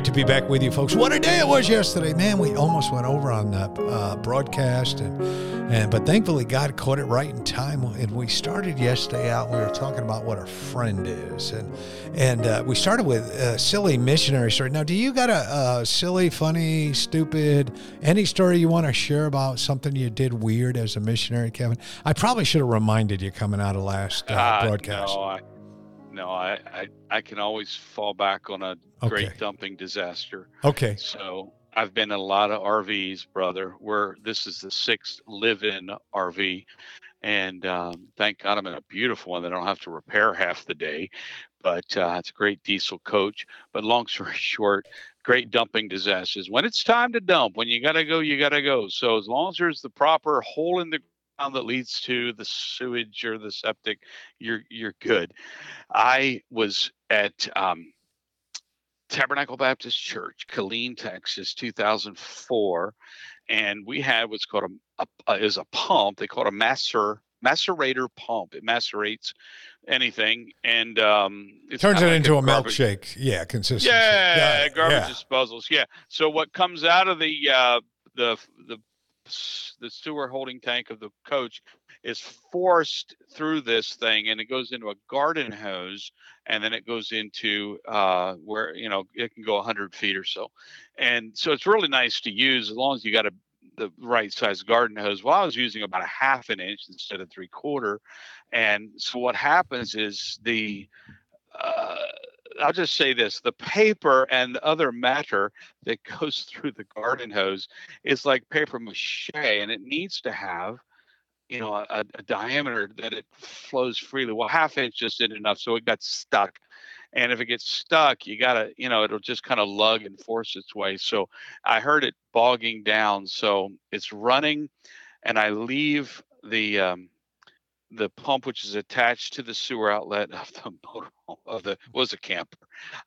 Great to be back with you, folks. What a day it was yesterday, man! We almost went over on the uh, broadcast, and and but thankfully God caught it right in time. And we started yesterday out. We were talking about what a friend is, and and uh, we started with a silly missionary story. Now, do you got a, a silly, funny, stupid, any story you want to share about something you did weird as a missionary, Kevin? I probably should have reminded you coming out of last uh, Uh, broadcast. No, I, no, I, I, I can always fall back on a great dumping disaster. Okay. So I've been in a lot of RVs, brother. Where this is the sixth live-in RV, and um, thank God I'm in a beautiful one that I don't have to repair half the day. But uh, it's a great diesel coach. But long story short, great dumping disasters. When it's time to dump, when you gotta go, you gotta go. So as long as there's the proper hole in the that leads to the sewage or the septic, you're you're good. I was at um, Tabernacle Baptist Church, Killeen, Texas, 2004, and we had what's called a, a, a is a pump. They call it a macer macerator pump. It macerates anything, and um, it's Turns it like into a, garbage- milkshake. Yeah, consistency. Yeah, garbage yeah. disposals. Yeah. So what comes out of the uh, the the the sewer holding tank of the coach is forced through this thing, and it goes into a garden hose, and then it goes into uh, where you know it can go 100 feet or so, and so it's really nice to use as long as you got a the right size garden hose. Well, I was using about a half an inch instead of three quarter, and so what happens is the I'll just say this: the paper and other matter that goes through the garden hose is like paper mache, and it needs to have, you know, a, a diameter that it flows freely. Well, half inch just isn't enough, so it got stuck. And if it gets stuck, you gotta, you know, it'll just kind of lug and force its way. So I heard it bogging down. So it's running, and I leave the um, the pump which is attached to the sewer outlet of the motorhome of the was a camper.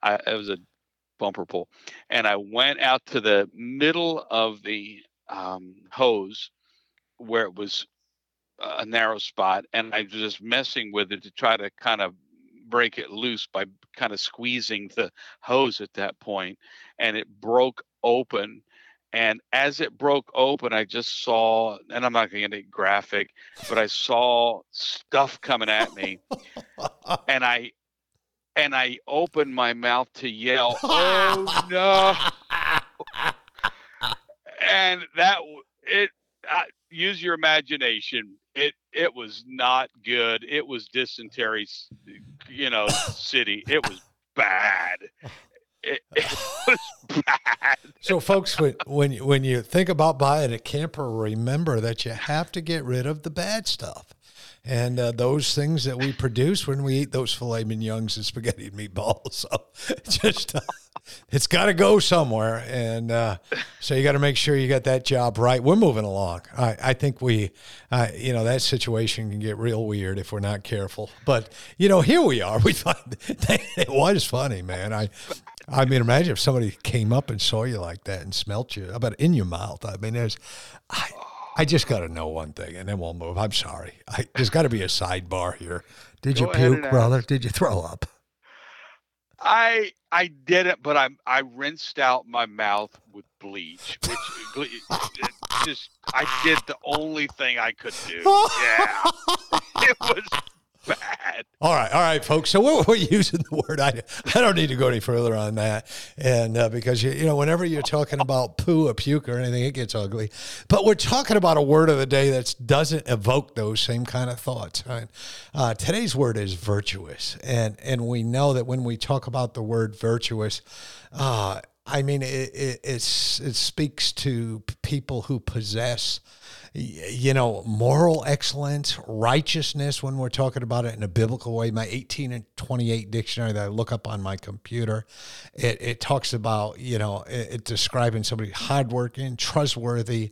I, it was a bumper pull, and I went out to the middle of the um, hose where it was a narrow spot, and I was just messing with it to try to kind of break it loose by kind of squeezing the hose at that point, and it broke open. And as it broke open, I just saw, and I'm not going to get graphic, but I saw stuff coming at me, and I, and I opened my mouth to yell, "Oh no!" And that it uh, use your imagination. It it was not good. It was dysentery, you know, city. It was bad. It, it was bad. So, folks, when when you, when you think about buying a camper, remember that you have to get rid of the bad stuff, and uh, those things that we produce when we eat those filet mignons and spaghetti and meatballs. So, just uh, it's got to go somewhere, and uh, so you got to make sure you got that job right. We're moving along. I I think we, uh, you know, that situation can get real weird if we're not careful. But you know, here we are. We find it was funny, man. I. I mean, imagine if somebody came up and saw you like that and smelt you. About in your mouth? I mean, there's, I, I just got to know one thing, and then we'll move. I'm sorry. I, there's got to be a sidebar here. Did you Go ahead puke, brother? ask. Did you throw up? I I didn't, but I I rinsed out my mouth with bleach, which just I did the only thing I could do. Yeah, it was bad. All right, all right, folks. So we're, we're using the word. I, I don't need to go any further on that, and uh, because you you know whenever you're talking about poo or puke or anything, it gets ugly. But we're talking about a word of the day that doesn't evoke those same kind of thoughts. Right? Uh, today's word is virtuous, and and we know that when we talk about the word virtuous, uh, I mean it, it it's it speaks to people who possess you know, moral excellence, righteousness when we're talking about it in a biblical way. My 18 and 28 dictionary that I look up on my computer, it, it talks about, you know, it, it describing somebody hardworking, trustworthy,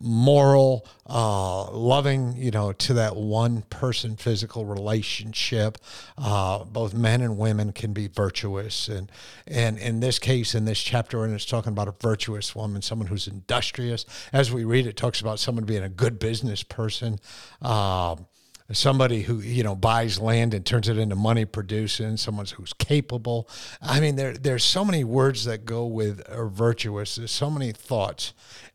moral, uh, loving, you know, to that one person physical relationship. Uh, both men and women can be virtuous. And, and in this case, in this chapter, and it's talking about a virtuous woman, someone who's industrious. As we read, it talks about someone being a good business person. Um, somebody who you know buys land and turns it into money producing someone who's capable. I mean there there's so many words that go with virtuous. There's so many thoughts.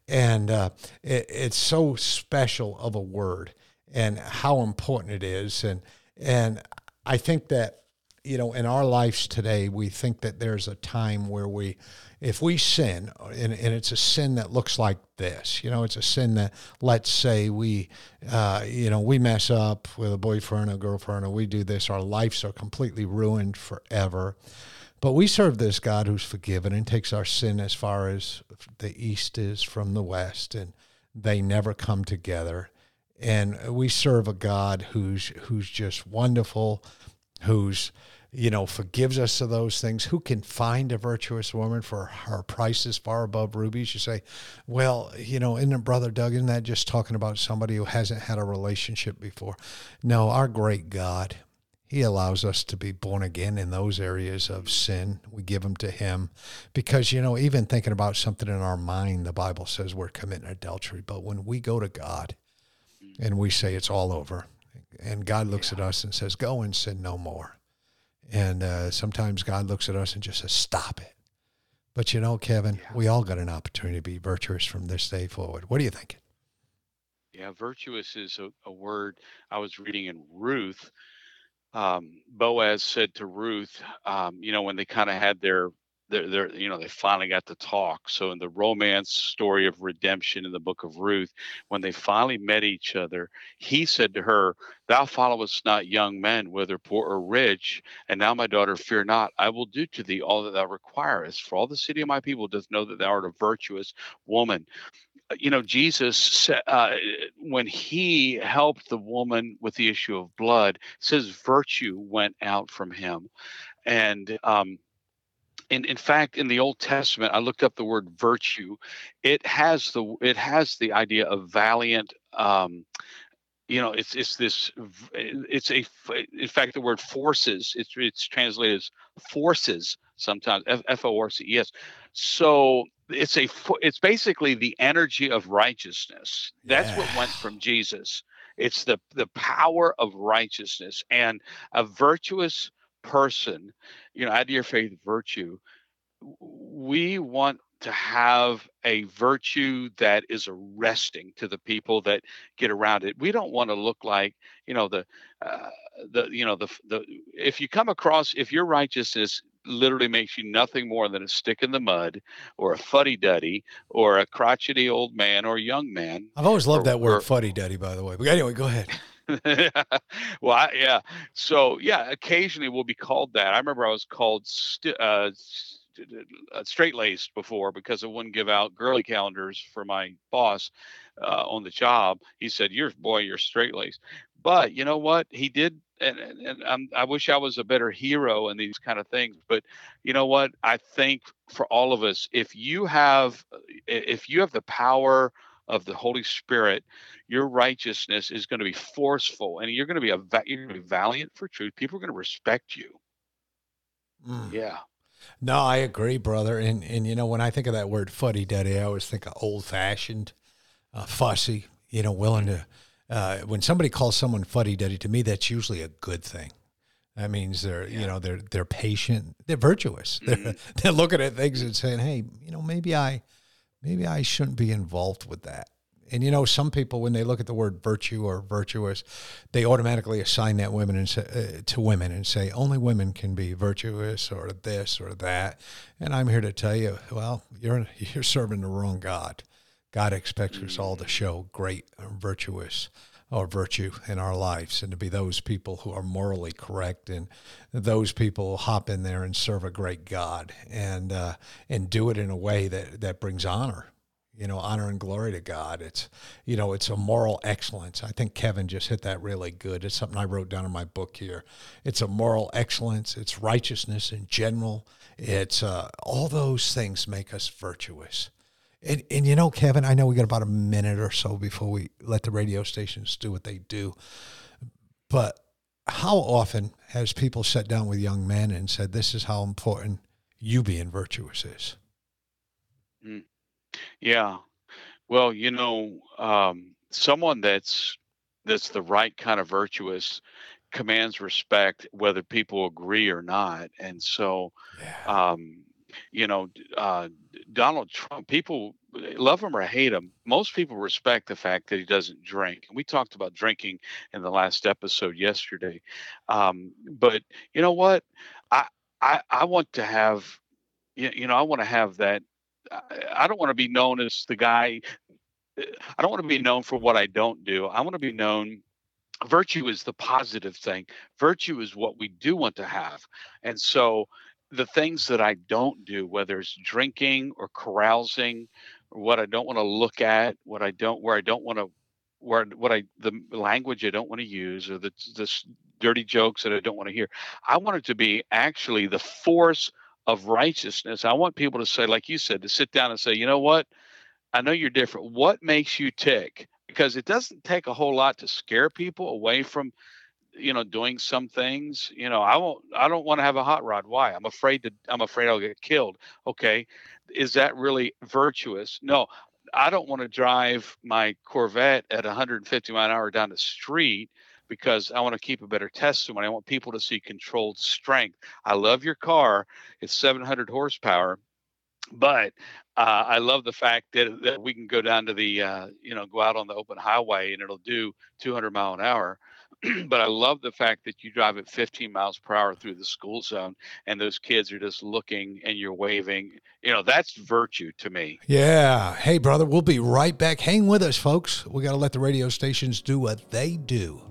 And uh, it, it's so special of a word and how important it is. And and i think that you know in our lives today we think that there's a time where we if we sin, and, and, it's a sin that looks like this, you know, it's a sin that, let's say we, uh, you know, we mess up with a boyfriend or girlfriend, or we do this, our lives are completely ruined forever. But we serve this God who's forgiven and takes our sin as far as the east is from the west, and they never come together. And we serve a God who's who's just wonderful, who's you know, forgives us of those things. Who can find a virtuous woman for her prices far above rubies? You say, well, you know, isn't it, Brother Doug, isn't that just talking about somebody who hasn't had a relationship before? No, our great God, He allows us to be born again in those areas of sin. We give them to Him because, you know, even thinking about something in our mind, the Bible says we're committing adultery. But when we go to God and we say it's all over, and God looks at us and says, go and sin no more and uh, sometimes God looks at us and just says, stop it. But you know, Kevin, yeah. we all got an opportunity to be virtuous from this day forward. What do you think? Yeah, virtuous is a, a word I was reading in Ruth. Um, Boaz said to Ruth, um, you know, when they kind of had their they're, they're you know they finally got to talk. So in the romance story of redemption in the book of ruth when they finally met each other he said to her thou followest not young men whether poor or rich and now my daughter fear not. I will do to thee all that thou requirest for all the city of my people doth know that thou art a virtuous woman. Uh, you know jesus uh, when he helped the woman with the issue of blood says virtue went out from him. And um, in, in fact in the old testament i looked up the word virtue. It has the it has the idea of valiant um, you know it's it's this it's a in fact the word forces it's it's translated as forces sometimes f-o-r-c-e-s so it's a it's basically the energy of righteousness. That's yeah. what went from jesus. It's the the power of righteousness. And a virtuous person, you know, add to your faith virtue. We want to have a virtue that is arresting to the people that get around it. We don't want to look like, you know, the, uh, the, you know, the, the, if you come across, if your righteousness literally makes you nothing more than a stick in the mud or a fuddy duddy or a crotchety old man or young man. I've always loved or, that word fuddy duddy, by the way. But anyway, go ahead. well, I, yeah. So yeah, occasionally we'll be called that. I remember I was called st- uh, uh, straight laced before because I wouldn't give out girly calendars for my boss uh, on the job. He said, "You're boy, you're straight laced." But you know what? He did, and, and, and i wish I was a better hero in these kind of things. But you know what? I think for all of us, if you have, if you have the power of the Holy Spirit, your righteousness is going to be forceful, and you're going to be a you're going to be valiant for truth. People are going to respect you. Mm. Yeah. No, I agree, brother. And and you know, when I think of that word fuddy duddy, I always think of old fashioned, uh, fussy. You know, willing to. Uh, when somebody calls someone fuddy duddy, to me, that's usually a good thing. That means they're, yeah. you know, they're they're patient, they're virtuous. Mm-hmm. They're they're looking at things and saying, "Hey, you know, maybe I, maybe I shouldn't be involved with that." And you know, some people when they look at the word virtue or virtuous, they automatically assign that women and say, uh, to women and say only women can be virtuous or this or that. And I'm here to tell you, well, you're you're serving the wrong God. God expects us all to show great virtuous or virtue in our lives and to be those people who are morally correct and those people hop in there and serve a great God and uh, and do it in a way that that brings honor you know, honor and glory to God. It's, you know, it's a moral excellence. I think Kevin just hit that really good. It's something I wrote down in my book here. It's a moral excellence. It's righteousness in general. It's uh, all those things make us virtuous. And, and you know, Kevin, I know we got about a minute or so before we let the radio stations do what they do. But how often has people sat down with young men and said, "This is how important you being virtuous is"? Mm. Yeah. Well, you know, um, someone that's that's the right kind of virtuous commands respect, whether people agree or not. And so, Yeah. um, you know, uh, Donald Trump, people love him or hate him. Most people respect the fact that he doesn't drink. We talked about drinking in the last episode yesterday. Um, but you know what? I, I, I want to have, you know, I want to have that. I don't want to be known as the guy. I don't want to be known for what I don't do. I want to be known virtue is the positive thing virtue is what we do want to have and so the things that i don't do whether it's drinking or carousing or what i don't want to look at what i don't where i don't want to where what i the language i don't want to use or the this dirty jokes that i don't want to hear. I want it to be actually the force of righteousness. I want people to say like you said to sit down and say you know what? I know you're different. What makes you tick? Because it doesn't take a whole lot to scare people away from you know doing some things you know i won't i don't want to have a hot rod. Why? I'm afraid to i'm afraid i'll get killed. Okay. Is that really virtuous? No. I don't want to drive my corvette at 150 mile an hour down the street because i want to keep a better testimony. I want people to see controlled strength. I love your car. It's 700 horsepower but uh, I love the fact that, that we can go down to the, uh, you know, go out on the open highway and it'll do 200 mile an hour. but I love the fact that you drive at 15 miles per hour through the school zone and those kids are just looking and you're waving. You know, that's virtue to me. Yeah. Hey, brother, we'll be right back. Hang with us, folks. We got to let the radio stations do what they do.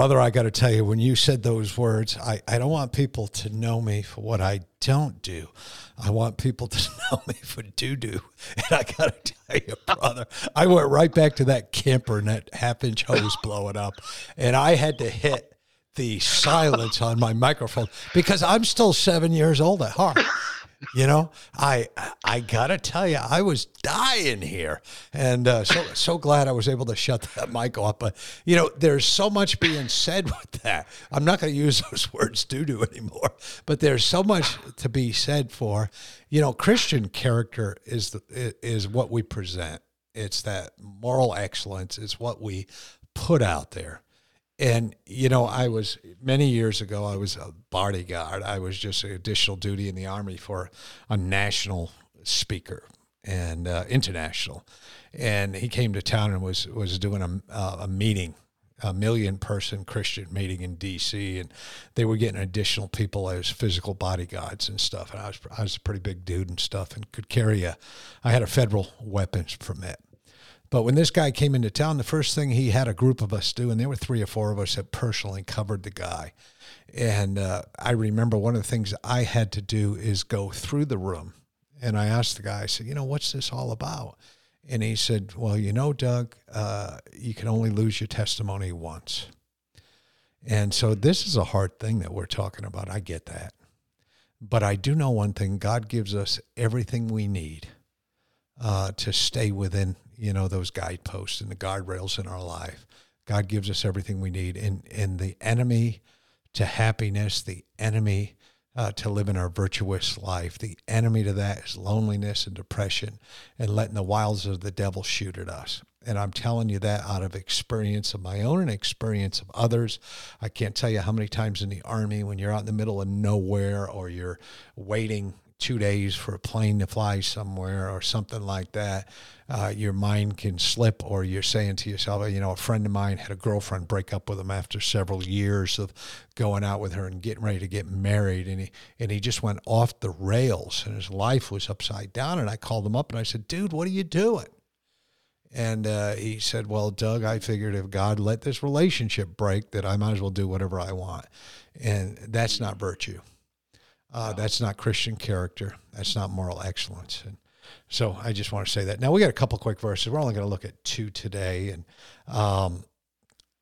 Brother, I got to tell you, when you said those words, I, I don't want people to know me for what I don't do. I want people to know me for do do. And I got to tell you, brother, I went right back to that camper and that half inch hose blowing up. And I had to hit the silence on my microphone because I'm still seven years old at heart. You know, I I gotta tell you, I was dying here, and uh, so so glad I was able to shut that mic off. But you know, there's so much being said with that. I'm not going to use those words doo doo anymore. But there's so much to be said for, you know, Christian character is the is what we present. It's that moral excellence. It's what we put out there and you know i was many years ago i was a bodyguard. I was just an additional duty in the army for a national speaker and uh, international. And he came to town and was was doing a, uh, a meeting a million person christian meeting in dc and they were getting additional people as physical bodyguards and stuff. And i was i was a pretty big dude and stuff and could carry a i had a federal weapons permit but when this guy came into town, the first thing he had a group of us do, and there were three or four of us that personally covered the guy. And uh, I remember one of the things I had to do is go through the room. And I asked the guy, I said, you know, what's this all about? And he said, well, you know, Doug, uh, you can only lose your testimony once. And so this is a hard thing that we're talking about. I get that. But I do know one thing God gives us everything we need uh, to stay within you know those guideposts and the guardrails in our life. God gives us everything we need, and and the enemy to happiness, the enemy uh, to living our virtuous life, the enemy to that is loneliness and depression, and letting the wiles of the devil shoot at us. And I'm telling you that out of experience of my own and experience of others. I can't tell you how many times in the army when you're out in the middle of nowhere or you're waiting two days for a plane to fly somewhere or something like that, uh, your mind can slip, or you're saying to yourself, you know, a friend of mine had a girlfriend break up with him after several years of going out with her and getting ready to get married, and he and he just went off the rails, and his life was upside down. And I called him up and I said, dude, what are you doing? And uh, he said, Well, Doug, I figured if God let this relationship break, that I might as well do whatever I want. And that's not virtue. Uh, that's not Christian character. That's not moral excellence. And so I just want to say that. Now we got a couple quick verses. We're only going to look at two today, and um,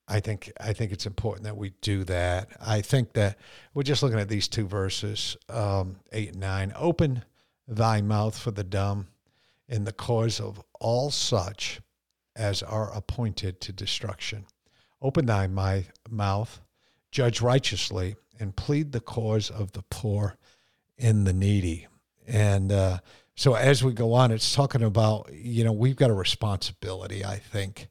I think I think it's important that we do that. I think that we're just looking at these two verses, um, eight and nine. Open thy mouth for the dumb, in the cause of all such as are appointed to destruction. Open thy my mouth, judge righteously, and plead the cause of the poor and the needy. And uh, so as we go on, it's talking about, you know, we've got a responsibility, I think.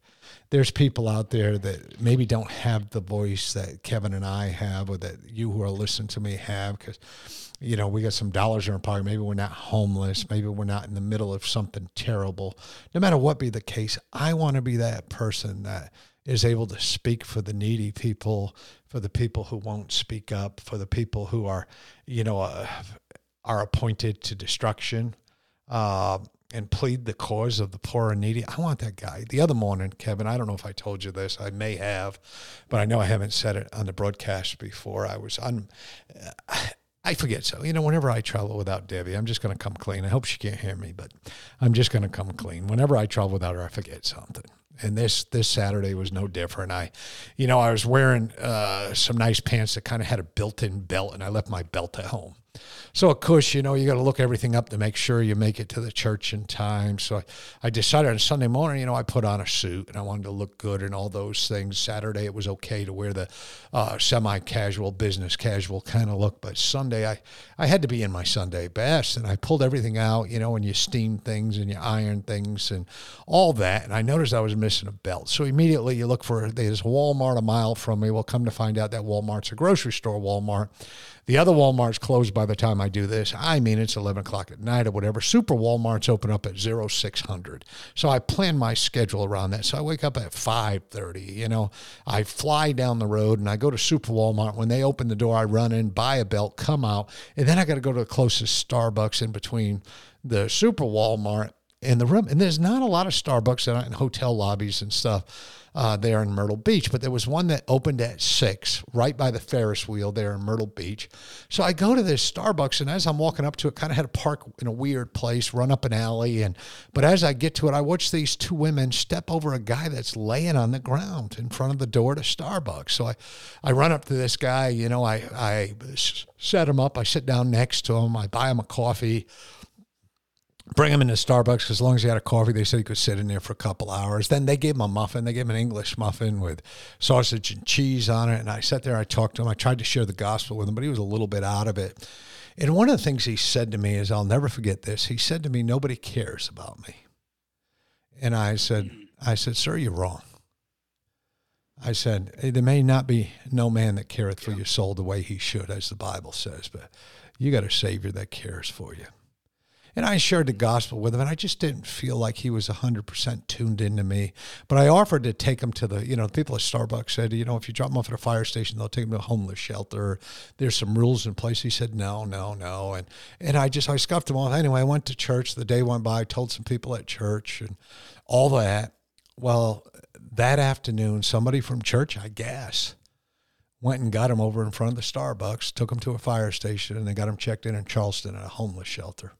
There's people out there that maybe don't have the voice that Kevin and I have, or that you who are listening to me have, because, you know, we got some dollars in our pocket. Maybe we're not homeless. Maybe we're not in the middle of something terrible. No matter what be the case, I want to be that person that is able to speak for the needy people, for the people who won't speak up, for the people who are, you know, uh, are appointed to destruction, uh, and plead the cause of the poor and needy. I want that guy. The other morning, Kevin, I don't know if I told you this. I may have, but I know I haven't said it on the broadcast before. I was on. I forget so. You know, whenever I travel without Debbie, I'm just going to come clean. I hope she can't hear me, but I'm just going to come clean. Whenever I travel without her, I forget something and this this Saturday was no different. I, you know, I was wearing uh, some nice pants that kind of had a built-in belt, and I left my belt at home. So of course, you know, you got to look everything up to make sure you make it to the church in time. So I, I decided on Sunday morning, you know, I put on a suit and I wanted to look good and all those things. Saturday it was okay to wear the uh, semi-casual, business casual kind of look, but Sunday I I had to be in my Sunday best, and I pulled everything out, you know, and you steam things and you iron things and all that, and I noticed I was missing a belt. So immediately you look for there's Walmart a mile from me. Well, come to find out that Walmart's a grocery store Walmart. The other Walmart's closed by the time I do this. I mean, it's 11 o'clock at night or whatever. Super Walmart's open up at 0600. So I plan my schedule around that. So I wake up at 5.30, you know. I fly down the road and I go to Super Walmart. When they open the door, I run in, buy a belt, come out, and then I got to go to the closest Starbucks in between the Super Walmart and the room. And there's not a lot of Starbucks in hotel lobbies and stuff uh, there in Myrtle Beach, but there was one that opened at six, right by the Ferris wheel there in Myrtle Beach. So I go to this Starbucks, and as I'm walking up to it, kind of had to park in a weird place, run up an alley, and but as I get to it, I watch these two women step over a guy that's laying on the ground in front of the door to Starbucks. So I, I run up to this guy, you know, I I set him up, I sit down next to him, I buy him a coffee bring him into Starbucks. As long as he had a coffee, they said he could sit in there for a couple hours. Then they gave him a muffin. They gave him an English muffin with sausage and cheese on it. And I sat there, I talked to him. I tried to share the gospel with him, but he was a little bit out of it. And one of the things he said to me is, I'll never forget this. He said to me, Nobody cares about me. And I said, I said, Sir, you're wrong. I said, There may not be no man that careth for your soul the way he should, as the Bible says, but you got a Savior that cares for you. And I shared the gospel with him, and I just didn't feel like he was 100% tuned into me. But I offered to take him to the, you know, people at Starbucks said, you know, if you drop him off at a fire station, they'll take him to a homeless shelter. There's some rules in place. He said, no, no, no. And, and I just, I scuffed him off. Anyway, I went to church. The day went by, I told some people at church and all that. Well, that afternoon, somebody from church, I guess, went and got him over in front of the Starbucks, took him to a fire station, and they got him checked in in Charleston at a homeless shelter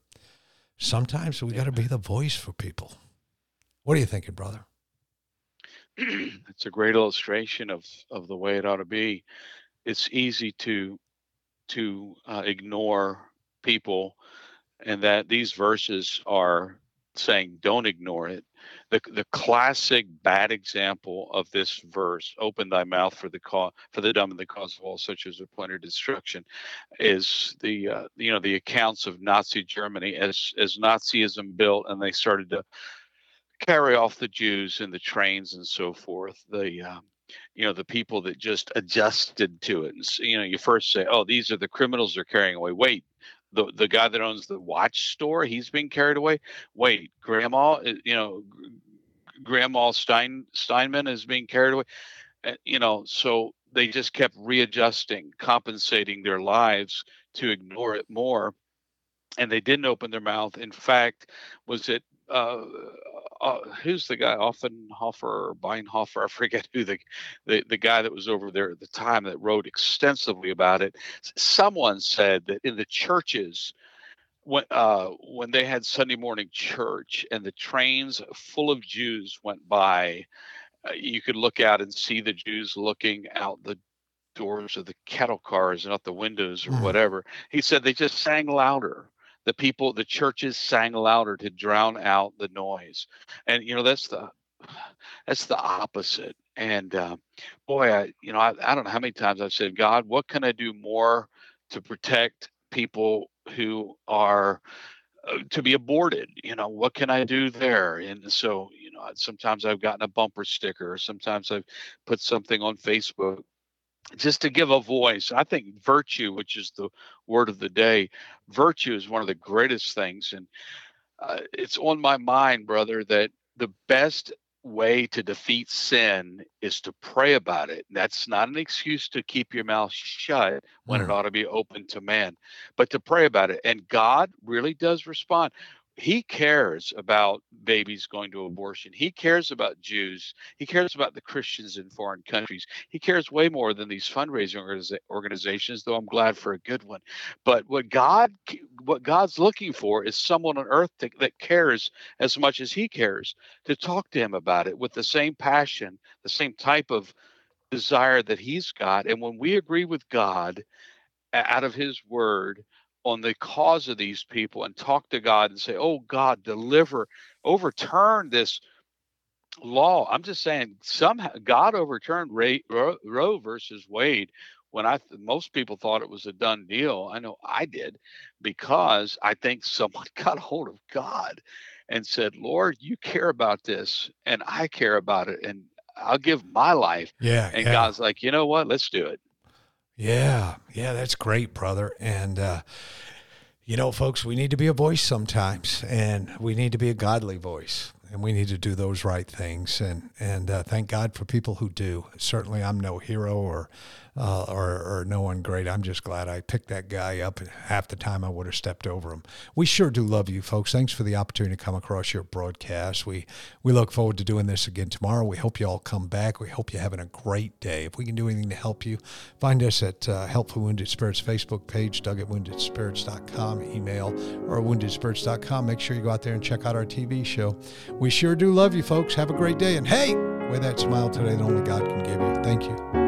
sometimes we got to be the voice for people. What are you thinking, brother? it's a great illustration of of the way it ought to be. It's easy to to uh, ignore people, and that these verses are saying don't ignore it. The the classic bad example of this verse open thy mouth for the cause for the dumb and the cause of all such as appointed destruction is the uh, you know the accounts of nazi germany as as nazism built and they started to carry off the jews in the trains and so forth. The um, you know the people that just adjusted to it and you know you first say oh these are the criminals they're carrying away. Wait the the guy that owns the watch store, he's being carried away. Wait, grandma, uh, you know, grandma Stein Steinman is being carried away. Uh, you know, so they just kept readjusting, compensating their lives to ignore it more. And they didn't open their mouth. In fact, was it uh, uh, who's the guy Offenhofer or Beinhofer? I forget who the, the the guy that was over there at the time that wrote extensively about it. Someone said that in the churches when uh, when they had Sunday morning church and the trains full of Jews went by, uh, you could look out and see the Jews looking out the doors of the cattle cars and out the windows or mm. whatever. He said they just sang louder the people the churches sang louder to drown out the noise. And you know that's the that's the opposite. And uh, boy i you know I, I don't know how many times i've said god what can i do more to protect people who are uh, to be aborted? You know what can i do there? And so you know sometimes i've gotten a bumper sticker sometimes i've put something on facebook just to give a voice. I think virtue, which is the word of the day, virtue is one of the greatest things. And uh, it's on my mind, brother, that the best way to defeat sin is to pray about it. That's not an excuse to keep your mouth shut when mm. it ought to be open to man, but to pray about it. And God really does respond he cares about babies going to abortion. He cares about Jews. He cares about the Christians in foreign countries. He cares way more than these fundraising organizations, though I'm glad for a good one. But what God what God's looking for is someone on earth to, that cares as much as he cares to talk to him about it with the same passion, the same type of desire that he's got. And when we agree with God out of his word, on the cause of these people and talk to God and say, "Oh God, deliver, overturn this law." I'm just saying, somehow God overturned Ray, Roe, Roe versus Wade when I most people thought it was a done deal. I know I did because I think someone got a hold of God and said, "Lord, you care about this, and I care about it, and I'll give my life." Yeah. And yeah. God's like, you know what? Let's do it. Yeah, yeah, that's great, brother. And uh, you know, folks, we need to be a voice sometimes, and we need to be a godly voice, and we need to do those right things. And and uh, thank God for people who do. Certainly, I'm no hero or uh, or, or no one great. I'm just glad I picked that guy up. Half the time I would have stepped over him. We sure do love you, folks. Thanks for the opportunity to come across your broadcast. We we look forward to doing this again tomorrow. We hope you all come back. We hope you're having a great day. If we can do anything to help you, find us at uh, Help for Wounded Spirits Facebook page, Doug at woundedspirits.com, email, or woundedspirits.com. Make sure you go out there and check out our TV show. We sure do love you, folks. Have a great day. And hey, wear that smile today that only God can give you. Thank you.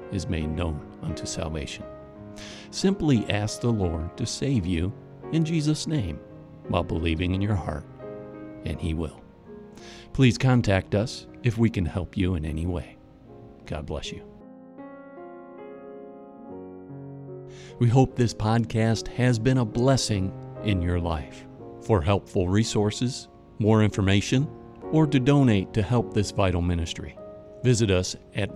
is made known unto salvation. Simply ask the Lord to save you in Jesus' name while believing in your heart, and He will. Please contact us if we can help you in any way. God bless you. We hope this podcast has been a blessing in your life. For helpful resources, more information, or to donate to help this vital ministry, visit us at